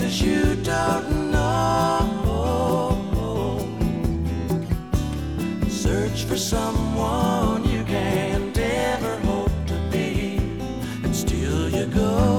places you don't know. Search for someone you can't ever hope to be, and still you go.